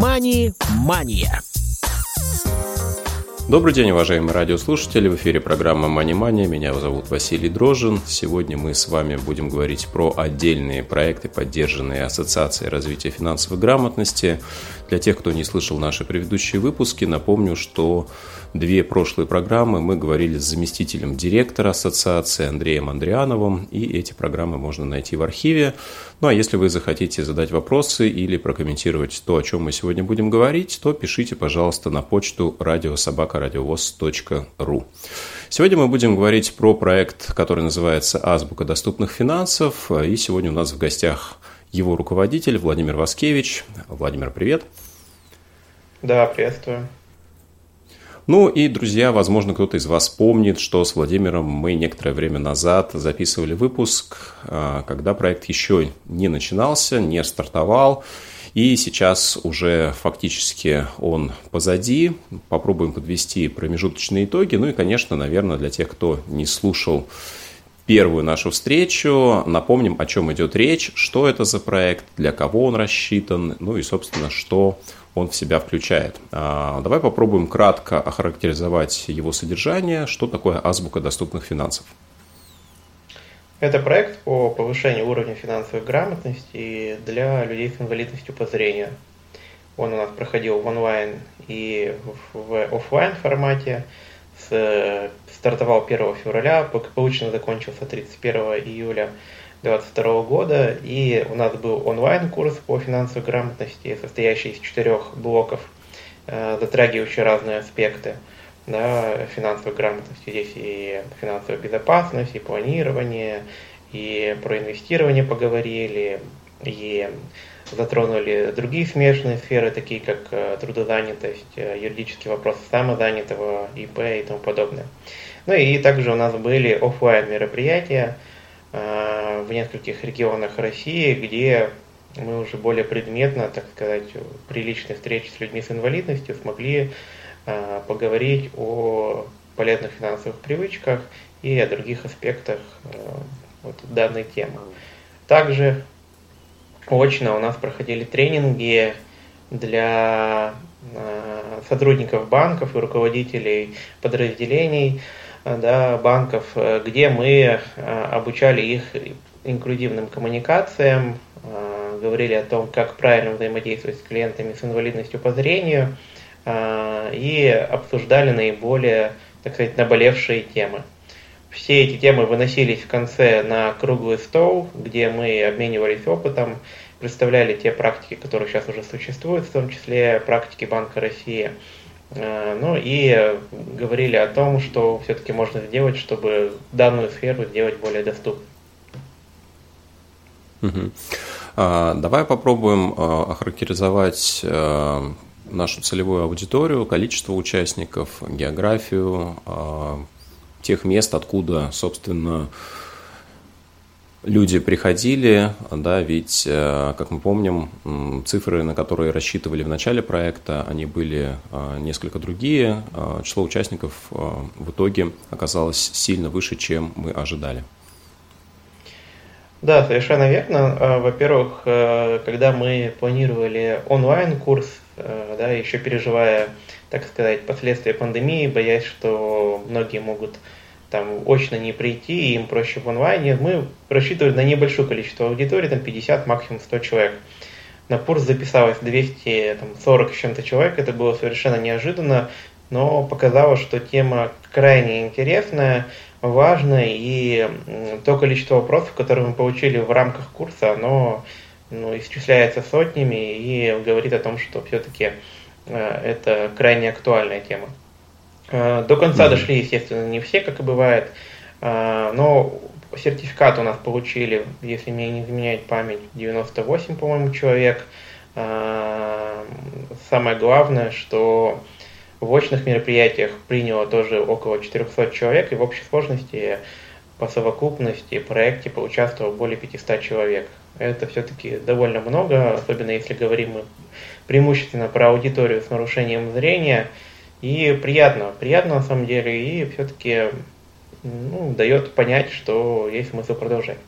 «Мани-мания». Добрый день, уважаемые радиослушатели. В эфире программа «Мани Мания». Меня зовут Василий Дрожин. Сегодня мы с вами будем говорить про отдельные проекты, поддержанные Ассоциацией развития финансовой грамотности. Для тех, кто не слышал наши предыдущие выпуски, напомню, что две прошлые программы мы говорили с заместителем директора ассоциации Андреем Андриановым, и эти программы можно найти в архиве. Ну а если вы захотите задать вопросы или прокомментировать то, о чем мы сегодня будем говорить, то пишите, пожалуйста, на почту радиособакарадиовоз.ру. Сегодня мы будем говорить про проект, который называется «Азбука доступных финансов», и сегодня у нас в гостях его руководитель Владимир Васкевич. Владимир, привет. Да, приветствую. Ну и, друзья, возможно, кто-то из вас помнит, что с Владимиром мы некоторое время назад записывали выпуск, а, когда проект еще не начинался, не стартовал. И сейчас уже фактически он позади. Попробуем подвести промежуточные итоги. Ну и, конечно, наверное, для тех, кто не слушал первую нашу встречу. Напомним, о чем идет речь, что это за проект, для кого он рассчитан, ну и, собственно, что он в себя включает. А, давай попробуем кратко охарактеризовать его содержание, что такое азбука доступных финансов. Это проект по повышению уровня финансовой грамотности для людей с инвалидностью по зрению. Он у нас проходил в онлайн и в офлайн формате. Стартовал 1 февраля, благополучно закончился 31 июля 2022 года. И у нас был онлайн-курс по финансовой грамотности, состоящий из четырех блоков, э, затрагивающий разные аспекты да, финансовой грамотности. Здесь и финансовая безопасность, и планирование, и про инвестирование поговорили, и затронули другие смежные сферы, такие как э, трудозанятость, э, юридические вопросы самозанятого, ИП и тому подобное. Ну и также у нас были офлайн мероприятия, Э, в нескольких регионах России, где мы уже более предметно, так сказать, при личной встрече с людьми с инвалидностью смогли поговорить о полезных финансовых привычках и о других аспектах вот, данной темы. Также очно у нас проходили тренинги для сотрудников банков и руководителей подразделений Э, да, банков, э, где мы э, обучали их инклюзивным коммуникациям, говорили о том, как правильно взаимодействовать с клиентами с инвалидностью по зрению и обсуждали наиболее, так сказать, наболевшие темы. Все эти темы выносились в конце на круглый стол, где мы обменивались опытом, представляли те практики, которые сейчас уже существуют, в том числе практики Банка России – Э, ну и говорили о том, что все-таки можно сделать, чтобы данную сферу сделать более доступной. Угу. А, давай попробуем а, охарактеризовать а, нашу целевую аудиторию, количество участников, географию а, тех мест, откуда, собственно, люди приходили, да, ведь, э, как мы помним, цифры, на которые рассчитывали в начале проекта, они были э, несколько другие. Э, число участников в итоге оказалось сильно выше, чем мы ожидали. Да, совершенно верно. Во-первых, когда мы планировали онлайн-курс, да, еще переживая, так сказать, последствия пандемии, боясь, что многие могут там очно не прийти, им проще в онлайне. Мы рассчитывали на небольшое количество аудитории, там 50, максимум 100 человек. На курс записалось 240 с чем-то человек, это было совершенно неожиданно, но показалось, что тема крайне интересная, важная, и то количество вопросов, которые мы получили в рамках курса, оно ну, исчисляется сотнями и говорит о том, что все-таки э, это крайне актуальная тема. Э, до конца mm-hmm. дошли, естественно, не все, как и бывает, э, но сертификат у нас получили, если мне не изменяет память, 98, по-моему, человек. Самое главное, что в очных мероприятиях приняло тоже около 400 человек, и в общей сложности по совокупности проекте поучаствовало более 500 человек. Это все-таки довольно много, особенно если говорим мы преимущественно про аудиторию с нарушением зрения – и приятно, приятно на самом деле, и все-таки ну, дает понять, что есть смысл продолжать.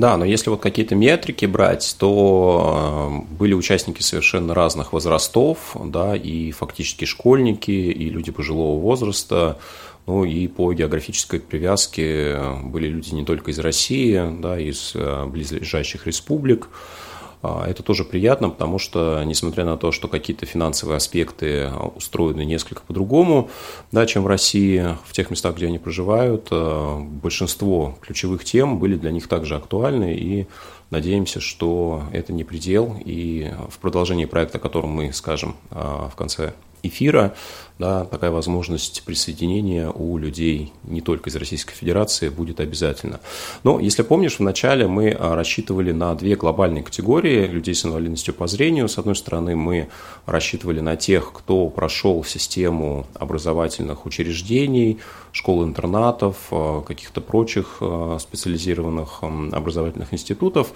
Да, но если вот какие-то метрики брать, то э, были участники совершенно разных возрастов, да, и фактически школьники, и люди пожилого возраста, ну и по географической привязке были люди не только из России, да, из э, близлежащих республик, это тоже приятно, потому что, несмотря на то, что какие-то финансовые аспекты устроены несколько по-другому, да, чем в России, в тех местах, где они проживают, а, большинство ключевых тем были для них также актуальны, и надеемся, что это не предел, и в продолжении проекта, о котором мы скажем а, в конце эфира, да, такая возможность присоединения у людей не только из Российской Федерации будет обязательно. Но, если помнишь, вначале мы а, рассчитывали на две глобальные категории людей с инвалидностью по зрению. С одной стороны, мы рассчитывали на тех, кто прошел систему образовательных учреждений, школ-интернатов, а, каких-то прочих а, специализированных образовательных институтов,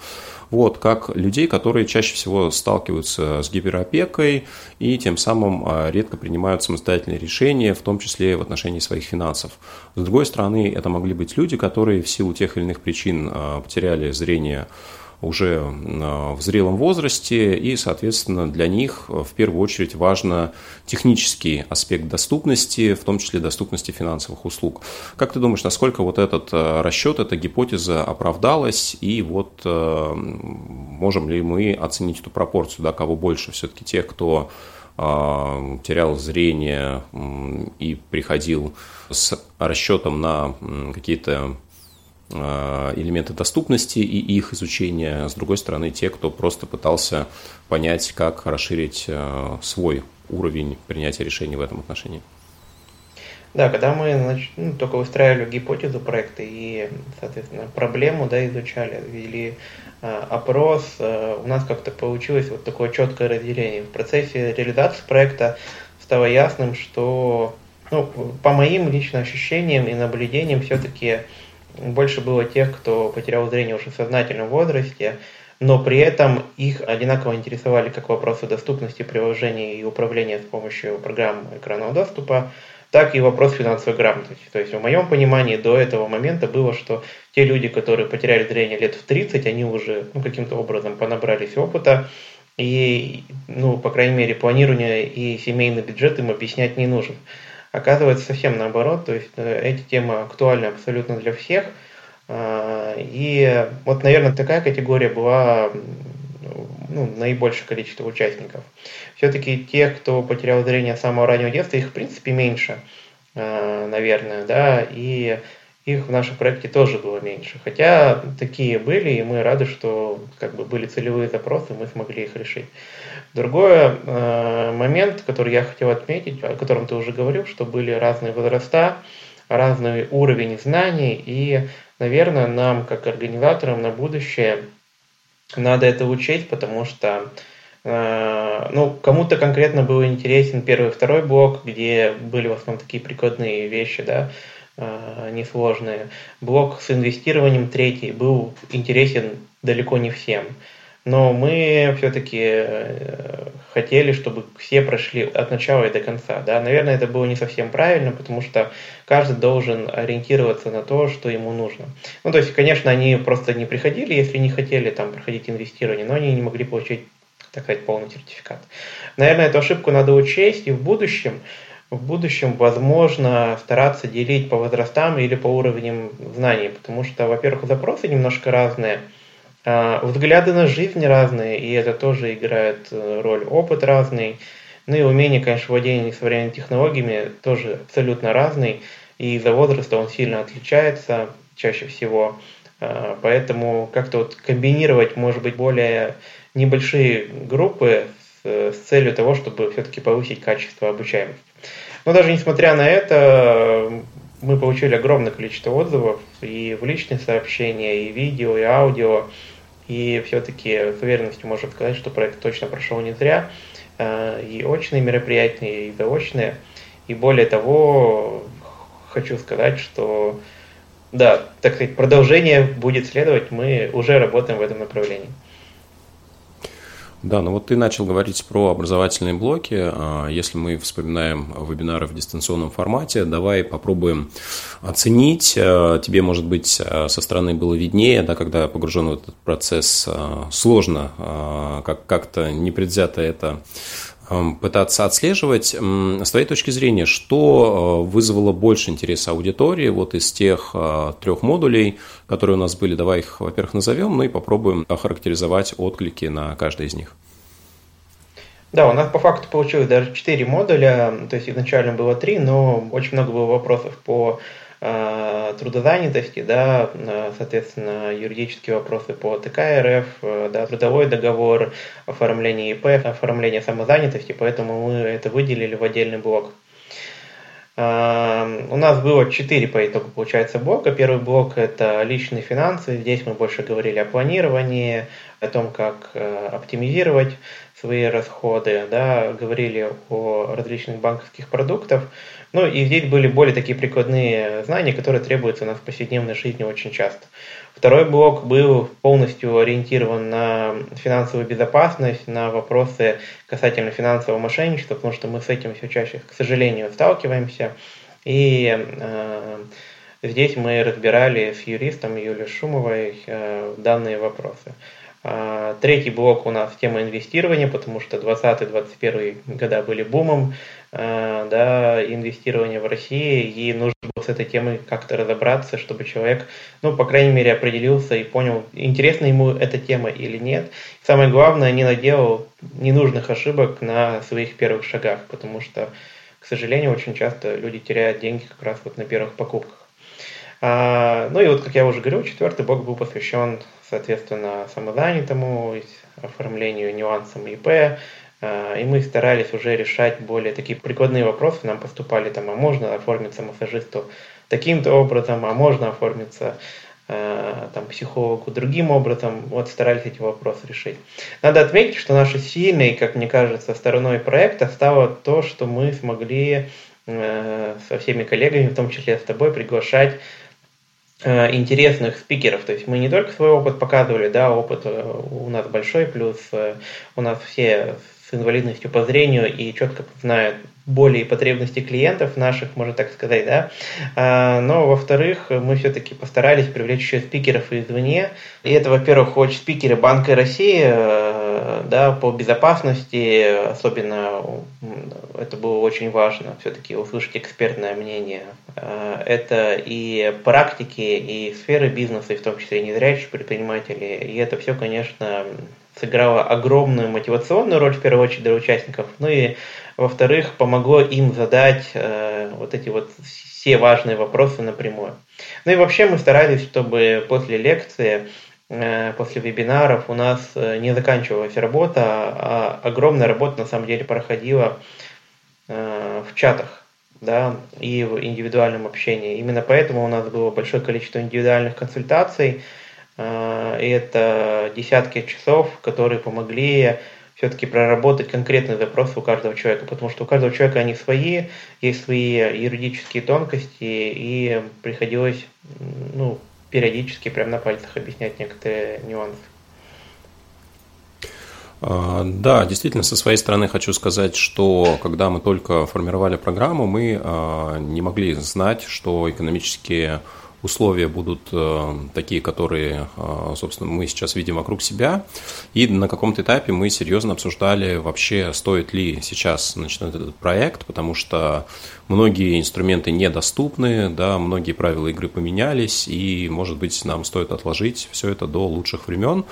вот, как людей, которые чаще всего сталкиваются с гиперопекой и тем самым редко принимают самостоятельные самостоятельные решения, в том числе в отношении своих финансов. С другой стороны, это могли быть люди, которые в силу тех или иных причин а, потеряли зрение уже а, в зрелом возрасте, и, соответственно, для них в первую очередь важно технический аспект доступности, в том числе доступности финансовых услуг. Как ты думаешь, насколько вот этот а, расчет, эта гипотеза оправдалась, и вот можем ли мы оценить эту пропорцию, да, кого больше все-таки тех, кто а, терял зрение и приходил с расчетом на какие-то а, элементы доступности и их изучения. С другой стороны, те, кто просто пытался понять, как расширить а, свой уровень принятия решений в этом отношении. Да, когда мы ну, только выстраивали гипотезу проекта и, соответственно, проблему да, изучали, вели опрос, э, у нас как-то получилось вот такое четкое разделение. В процессе реализации проекта стало ясным, что, ну, по моим личным ощущениям и наблюдениям, все-таки больше было тех, кто потерял зрение уже в сознательном возрасте, но при этом их одинаково интересовали как вопросы доступности приложений и управления с помощью программ экранного доступа, так и вопрос финансовой грамотности. То есть в моем понимании до этого момента было, что те люди, которые потеряли зрение лет в 30, они уже ну, каким-то образом понабрались опыта, и, ну, по крайней мере, планирование и семейный бюджет им объяснять не нужен. Оказывается, совсем наоборот, то есть э, эти темы актуальны абсолютно для всех. А, и вот, наверное, такая категория была ну, наибольшее количество участников. Все-таки тех, кто потерял зрение с самого раннего детства, их в принципе меньше, э, наверное, да, и их в нашем проекте тоже было меньше. Хотя такие были, и мы рады, что как бы были целевые запросы, мы смогли их решить. Другой э, момент, который я хотел отметить, о котором ты уже говорил, что были разные возраста, разный уровень знаний, и, наверное, нам, как организаторам на будущее, надо это учесть, потому что э, ну, кому-то конкретно был интересен первый и второй блок, где были в основном такие прикладные вещи, да, э, несложные. Блок с инвестированием третий был интересен далеко не всем. Но мы все-таки э, хотели, чтобы все прошли от начала и до конца. Да? Наверное, это было не совсем правильно, потому что каждый должен ориентироваться на то, что ему нужно. Ну, то есть, конечно, они просто не приходили, если не хотели там проходить инвестирование, но они не могли получить, так сказать, полный сертификат. Наверное, эту ошибку надо учесть, и в будущем в будущем возможно стараться делить по возрастам или по уровням знаний, потому что, во-первых, запросы немножко разные – взгляды на жизнь разные, и это тоже играет э, роль. Опыт разный, ну и умение, конечно, владения современными технологиями тоже абсолютно разный, и из-за возраста он сильно отличается чаще всего. А, поэтому как-то вот комбинировать, может быть, более небольшие группы с, с целью того, чтобы все-таки повысить качество обучаемости. Но даже несмотря на это, мы получили огромное количество отзывов и в личные сообщения, и видео, и аудио. И все-таки с уверенностью можно сказать, что проект точно прошел не зря. Э, и очные мероприятия, и заочные. И более того, хочу сказать, что да, так сказать, продолжение будет следовать. Мы уже работаем в этом направлении. Да, ну вот ты начал говорить про образовательные блоки. А, если мы вспоминаем вебинары в дистанционном формате, давай попробуем оценить. А, тебе, может быть, а, со стороны было виднее, да, когда погружен в этот процесс, сложно как- как-то непредвзято это пытаться отслеживать. С твоей точки зрения, что вызвало больше интереса аудитории вот из тех трех модулей, которые у нас были? Давай их, во-первых, назовем, ну и попробуем охарактеризовать отклики на каждый из них. Да, у нас по факту получилось даже четыре модуля, то есть изначально было три, но очень много было вопросов по э, трудозанятости, да, э, соответственно, юридические вопросы по ТК РФ, э, да, трудовой договор, оформление ИП, оформление самозанятости, поэтому мы это выделили в отдельный блок. Э, у нас было четыре по итогу, получается, блока. Первый блок – это личные финансы. Здесь мы больше говорили о планировании, о том, как э, оптимизировать свои расходы, да, говорили о различных банковских продуктах. Ну и здесь были более такие прикладные знания, которые требуются у нас в повседневной жизни очень часто. Второй блок был полностью ориентирован на финансовую безопасность, на вопросы касательно финансового мошенничества, потому что мы с этим все чаще, к сожалению, сталкиваемся. И э, здесь мы разбирали с юристом Юлией Шумовой э, данные вопросы. А, третий блок у нас тема инвестирования, потому что 20-21 года были бумом а, да, инвестирования в России, и нужно было с этой темой как-то разобраться, чтобы человек, ну, по крайней мере, определился и понял, интересна ему эта тема или нет. Самое главное, не наделал ненужных ошибок на своих первых шагах, потому что, к сожалению, очень часто люди теряют деньги как раз вот на первых покупках. А, ну и вот, как я уже говорил, четвертый блок был посвящен соответственно, самозанятому, оформлению нюансам ИП, а, и мы старались уже решать более такие прикладные вопросы. Нам поступали там, а можно оформиться массажисту таким-то образом, а можно оформиться а, там, психологу другим образом. Вот старались эти вопросы решить. Надо отметить, что нашей сильной, как мне кажется, стороной проекта стало то, что мы смогли э, со всеми коллегами, в том числе с тобой, приглашать интересных спикеров. То есть мы не только свой опыт показывали, да, опыт э, у нас большой, плюс э, у нас все с инвалидностью по зрению и четко знают боли и потребности клиентов наших, можно так сказать, да. А, но, во-вторых, мы все-таки постарались привлечь еще спикеров извне. И это, во-первых, хоть спикеры Банка России, э, да, по безопасности, особенно это было очень важно, все-таки услышать экспертное мнение. А, это и практики, и сферы бизнеса, и в том числе и незрячие предприниматели. И это все, конечно, сыграло огромную мотивационную роль, в первую очередь, для участников. Ну и во-вторых, помогло им задать э, вот эти вот все важные вопросы напрямую. Ну и вообще мы старались, чтобы после лекции, э, после вебинаров у нас э, не заканчивалась работа, а огромная работа на самом деле проходила э, в чатах да, и в индивидуальном общении. Именно поэтому у нас было большое количество индивидуальных консультаций, э, и это десятки часов, которые помогли все-таки проработать конкретные запросы у каждого человека, потому что у каждого человека они свои, есть свои юридические тонкости, и приходилось ну, периодически прямо на пальцах объяснять некоторые нюансы. А, да, действительно, со своей стороны хочу сказать, что когда мы только формировали программу, мы а, не могли знать, что экономические условия будут э, такие, которые, э, собственно, мы сейчас видим вокруг себя. И на каком-то этапе мы серьезно обсуждали вообще, стоит ли сейчас начинать этот проект, потому что многие инструменты недоступны, да, многие правила игры поменялись, и, может быть, нам стоит отложить все это до лучших времен.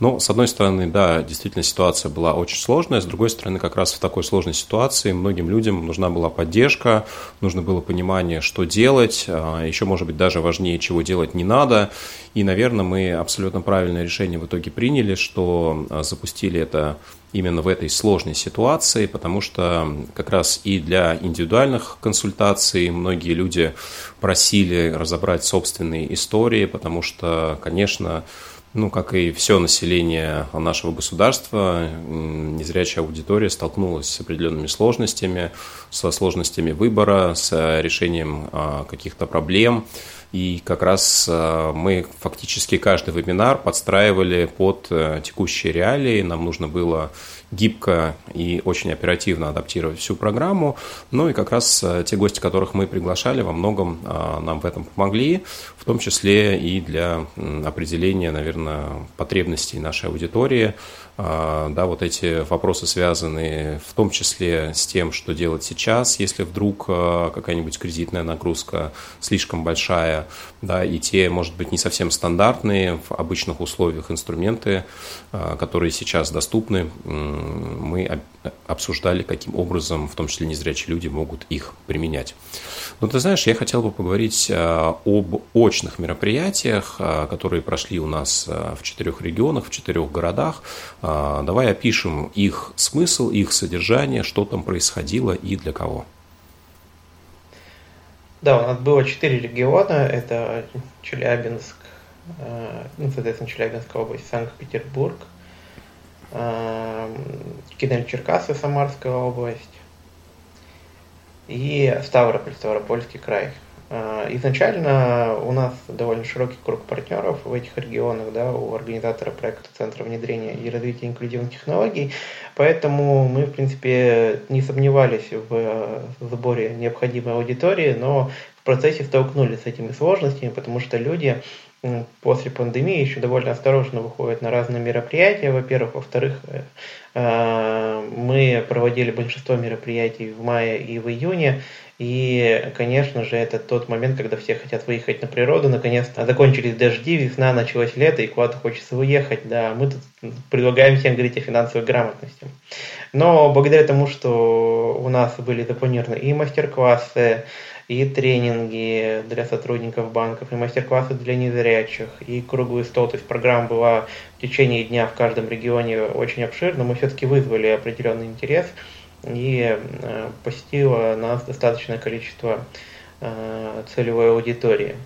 Но, с одной стороны, да, действительно ситуация была очень сложная, с другой стороны, как раз в такой сложной ситуации многим людям нужна была поддержка, нужно было понимание, что делать, а, еще, может быть, даже важнее, чего делать не надо. И, наверное, мы абсолютно правильное решение в итоге приняли, что а, запустили это именно в этой сложной ситуации, потому что как раз и для индивидуальных консультаций многие люди просили разобрать собственные истории, потому что, конечно, ну, как и все население нашего государства, незрячая аудитория столкнулась с определенными сложностями, со сложностями выбора, с решением а, каких-то проблем. И как раз мы фактически каждый вебинар подстраивали под текущие реалии. Нам нужно было гибко и очень оперативно адаптировать всю программу. Ну и как раз э, те гости, которых мы приглашали, во многом э, нам в этом помогли, в том числе и для определения, наверное, потребностей нашей аудитории, да, вот эти вопросы связаны в том числе с тем, что делать сейчас, если вдруг а, какая-нибудь кредитная нагрузка слишком большая, да, и те, может быть, не совсем стандартные в обычных условиях инструменты, а, которые сейчас доступны, мы обсуждали, каким образом, в том числе незрячие люди, могут их применять. Но ты знаешь, я хотел бы поговорить об очных мероприятиях, которые прошли у нас в четырех регионах, в четырех городах, а, давай опишем их смысл, их содержание, что там происходило и для кого. Да, у нас было четыре региона. Это Челябинск, э, ну, соответственно, Челябинская область, Санкт-Петербург, э, Кинель-Черкасы, Самарская область и Ставрополь, Ставропольский край. А, изначально у нас довольно широкий круг партнеров в этих регионах, да, у организатора проекта Центра внедрения и развития инклюзивных технологий, поэтому мы, в принципе, не сомневались в сборе необходимой аудитории, но процессе столкнулись с этими сложностями, потому что люди после пандемии еще довольно осторожно выходят на разные мероприятия, во-первых. Во-вторых, э, э, мы проводили большинство мероприятий в мае и в июне, и, конечно же, это тот момент, когда все хотят выехать на природу, наконец-то закончились дожди, весна, началось лето, и куда-то хочется уехать. Да, мы тут предлагаем всем говорить о финансовой грамотности. Но благодаря тому, что у нас были запланированы и мастер-классы, и тренинги для сотрудников банков, и мастер-классы для незрячих, и круглый стол. То есть программа была в течение дня в каждом регионе очень обширна. Мы все-таки вызвали определенный интерес – и э, посетило нас достаточное количество э, целевой аудитории.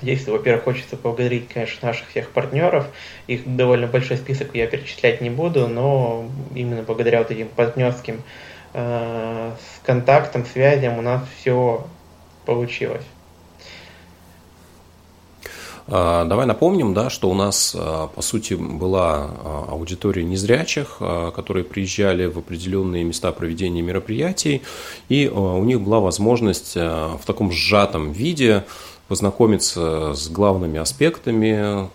Здесь, во-первых, хочется поблагодарить, конечно, наших всех партнеров. Их довольно большой список я перечислять не буду, но именно благодаря вот этим партнерским э, контактам, связям у нас все получилось. А, давай напомним, да, что у нас, а, по сути, была а, аудитория незрячих, которые приезжали в определенные места проведения мероприятий, и у них была возможность в таком сжатом виде познакомиться с главными аспектами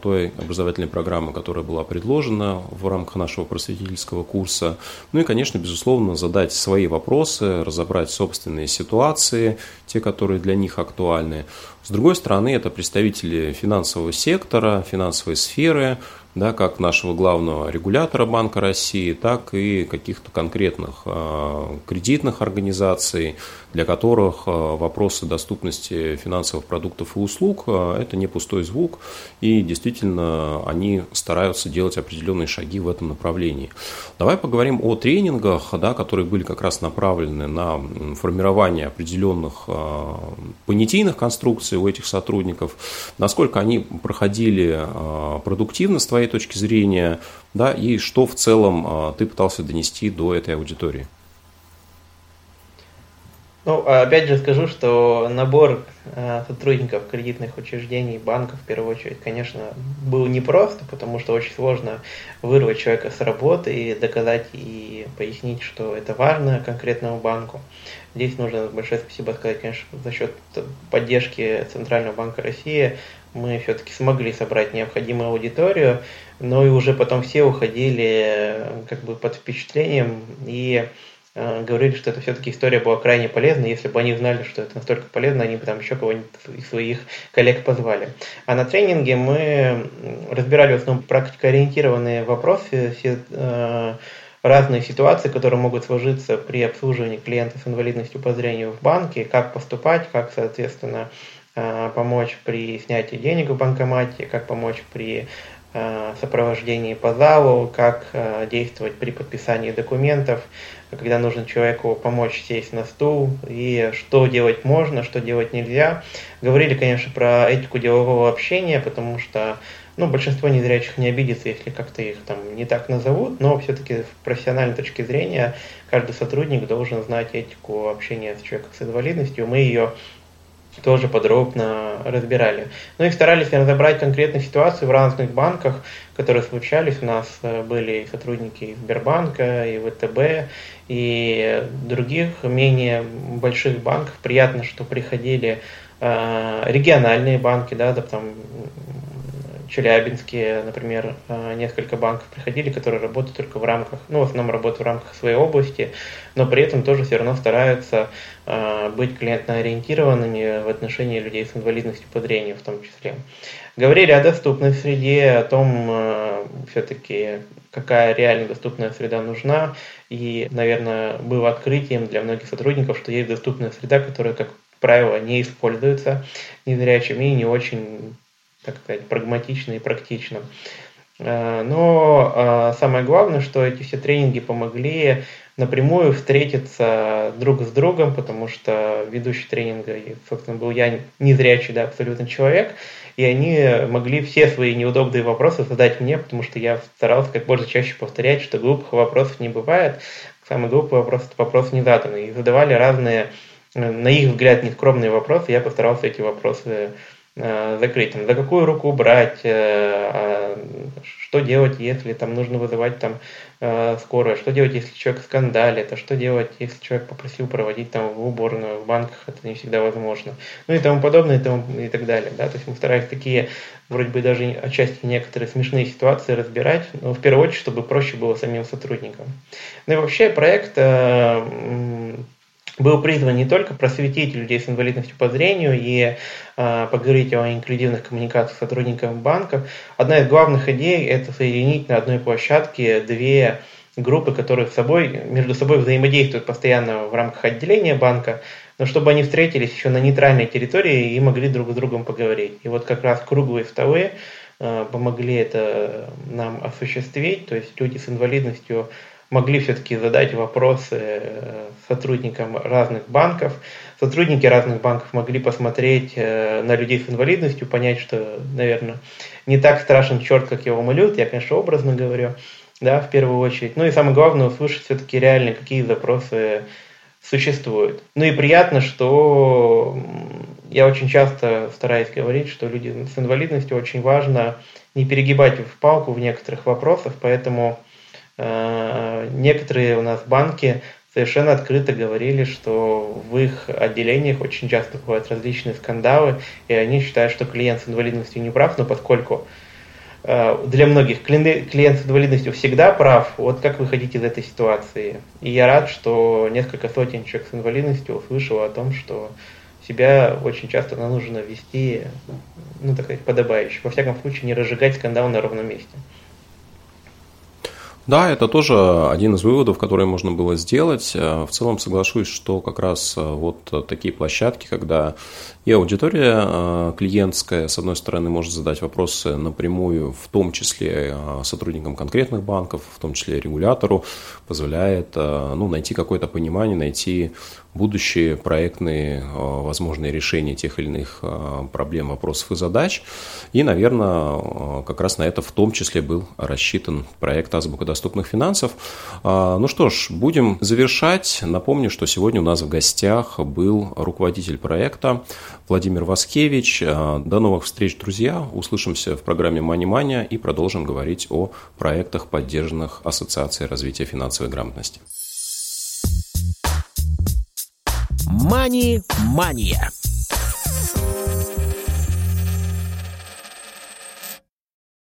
той образовательной программы, которая была предложена в рамках нашего просветительского курса. Ну и, конечно, безусловно, задать свои вопросы, разобрать собственные ситуации, те, которые для них актуальны. С другой стороны, это представители финансового сектора, финансовой сферы, да, как нашего главного регулятора Банка России, так и каких-то конкретных э, кредитных организаций, для которых э, вопросы доступности финансовых продуктов и услуг э, – это не пустой звук, и действительно они стараются делать определенные шаги в этом направлении. Давай поговорим о тренингах, да, которые были как раз направлены на формирование определенных понятийных конструкций у этих сотрудников, насколько они проходили продуктивно с твоей твоей точки зрения, да, и что в целом а, ты пытался донести до этой аудитории? Ну, а опять же скажу, что набор э, сотрудников кредитных учреждений, банков, в первую очередь, конечно, был непрост, потому что очень сложно вырвать человека с работы и доказать и пояснить, что это важно конкретному банку. Здесь нужно большое спасибо сказать, конечно, за счет поддержки Центрального банка России мы все-таки смогли собрать необходимую аудиторию, но и уже потом все уходили э, как бы под впечатлением и э, говорили, что это все-таки история была крайне полезна. Если бы они знали, что это настолько полезно, они бы там еще кого-нибудь из своих коллег позвали. А на тренинге мы разбирали в основном практикоориентированные вопросы, все, э, разные ситуации, которые могут сложиться при обслуживании клиента с инвалидностью по зрению в банке, как поступать, как, соответственно, помочь при снятии денег в банкомате, как помочь при э, сопровождении по залу, как э, действовать при подписании документов, когда нужно человеку помочь сесть на стул, и что делать можно, что делать нельзя. Говорили, конечно, про этику делового общения, потому что ну, большинство незрячих не обидится, если как-то их там не так назовут, но все-таки с профессиональной точки зрения каждый сотрудник должен знать этику общения с человеком с инвалидностью. Мы ее тоже подробно разбирали. Ну и старались разобрать конкретные ситуации в разных банках, которые случались. У нас э, были сотрудники Сбербанка, и ВТБ, и других менее больших банков. Приятно, что приходили э, региональные банки, да, там Челябинске, например, э, несколько банков приходили, которые работают только в рамках, ну, в основном работают в рамках своей области, но при этом тоже все равно стараются э, быть клиентно-ориентированными в отношении людей с инвалидностью по зрению в том числе. Говорили о доступной среде, о том, э, все-таки, какая реально доступная среда нужна, и, наверное, было открытием для многих сотрудников, что есть доступная среда, которая, как правило, не используется незрячими и не очень так сказать, прагматично и практично. Э, но э, самое главное, что эти все тренинги помогли напрямую встретиться друг с другом, потому что ведущий тренинга, собственно, был я незрячий, да, абсолютно человек, и они могли все свои неудобные вопросы задать мне, потому что я старался как можно чаще повторять, что глупых вопросов не бывает. Самый глупый вопрос – это вопрос не заданный. И задавали разные, э, на их взгляд, нескромные вопросы, я постарался эти вопросы Э, закрыть, там, за какую руку брать, э, а, что делать, если там нужно вызывать там э, скорую, что делать, если человек скандалит, а что делать, если человек попросил проводить там в уборную, в банках это не всегда возможно, ну и тому подобное, и, тому, и так далее, да, то есть мы старались такие, вроде бы даже отчасти некоторые смешные ситуации разбирать, но в первую очередь, чтобы проще было самим сотрудникам. Ну и вообще проект был призван не только просветить людей с инвалидностью по зрению и э, поговорить о инклюзивных коммуникациях с сотрудниками банков. Одна из главных идей – это соединить на одной площадке две группы, которые с собой, между собой взаимодействуют постоянно в рамках отделения банка, но чтобы они встретились еще на нейтральной территории и могли друг с другом поговорить. И вот как раз круглые столы э, помогли это нам осуществить, то есть люди с инвалидностью могли все-таки задать вопросы э, сотрудникам разных банков. Сотрудники разных банков могли посмотреть э, на людей с инвалидностью, понять, что, наверное, не так страшен черт, как его малют. Я, конечно, образно говорю, да, в первую очередь. Ну и самое главное, услышать все-таки реально, какие запросы существуют. Ну и приятно, что я очень часто стараюсь говорить, что люди с инвалидностью очень важно не перегибать в палку в некоторых вопросах, поэтому некоторые у нас банки совершенно открыто говорили, что в их отделениях очень часто бывают различные скандалы, и они считают, что клиент с инвалидностью не прав, но поскольку э, для многих клиент с инвалидностью всегда прав, вот как выходить из этой ситуации. И я рад, что несколько сотен человек с инвалидностью услышало о том, что себя очень часто нужно вести, ну, так сказать, подобающе. Во всяком случае, не разжигать скандал на ровном месте. Да, это тоже один из выводов, который можно было сделать. Э, в целом соглашусь, что как раз э, вот такие площадки, когда и аудитория э, клиентская, с одной стороны, может задать вопросы напрямую, в том числе сотрудникам конкретных банков, в том числе регулятору, позволяет ну, найти какое-то понимание, найти будущие проектные возможные решения тех или иных проблем, вопросов и задач. И, наверное, как раз на это в том числе был рассчитан проект «Азбука доступных финансов». Ну что ж, будем завершать. Напомню, что сегодня у нас в гостях был руководитель проекта Владимир Васкевич. А, до новых встреч, друзья. Услышимся в программе «Мани Мания» и продолжим говорить о проектах, поддержанных Ассоциацией развития финансовой грамотности. Мани-мания.